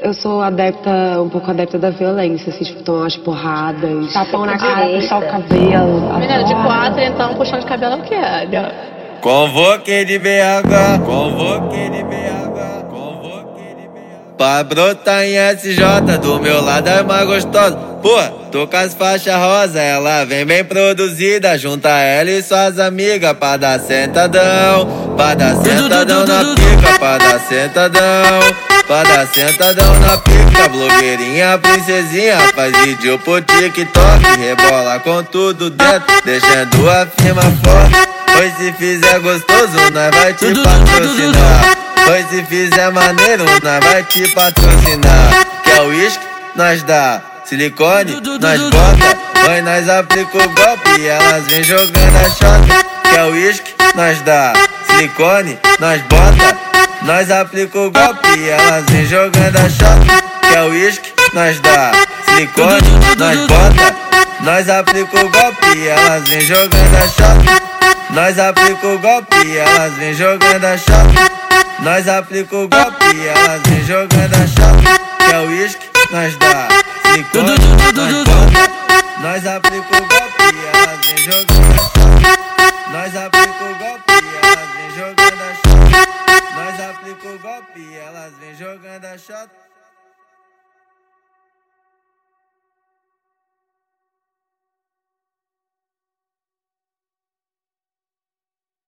Eu sou adepta, um pouco adepta da violência, assim, tipo, tomar umas porradas. Tapão na cara, puxar o cabelo. Menina, de quatro, então, puxando de cabelo é o quê? Convoquei de BH, convoquei de BH, convoquei de BH. Pra brotar em SJ, do meu lado é mais gostosa. Pô, tô com as faixas rosa, ela vem bem produzida. Junta ela e suas amigas pra dar sentadão. Pra dar sentadão na pica, pra dar sentadão. Pra dar sentadão na pica, blogueirinha, princesinha Faz vídeo pro TikTok, rebola com tudo dentro Deixando a firma forte Pois se fizer gostoso, nós vai te patrocinar Pois se fizer maneiro, nós vai te patrocinar Quer uísque? Nós dá Silicone? Nós bota Mãe, nós aplica o golpe e elas vem jogando a chota Quer uísque? Nós dá Silicone? Nós bota nós aplica o golpe elas vem jogando a chota. Quer uísque? Nós dá silicone, nós bota. Nós aplica o golpe elas vem jogando a chota. Nós aplica o golpe elas vem jogando a chota. Nós aplica o golpe elas vem jogando a chota. Quer uísque? Nós dá silicone, nós bota. Nós aplica o golpe elas vem jogando a chota. Nós aplica o golpe elas vem jogando a chota. Nós e elas vem jogando a chota.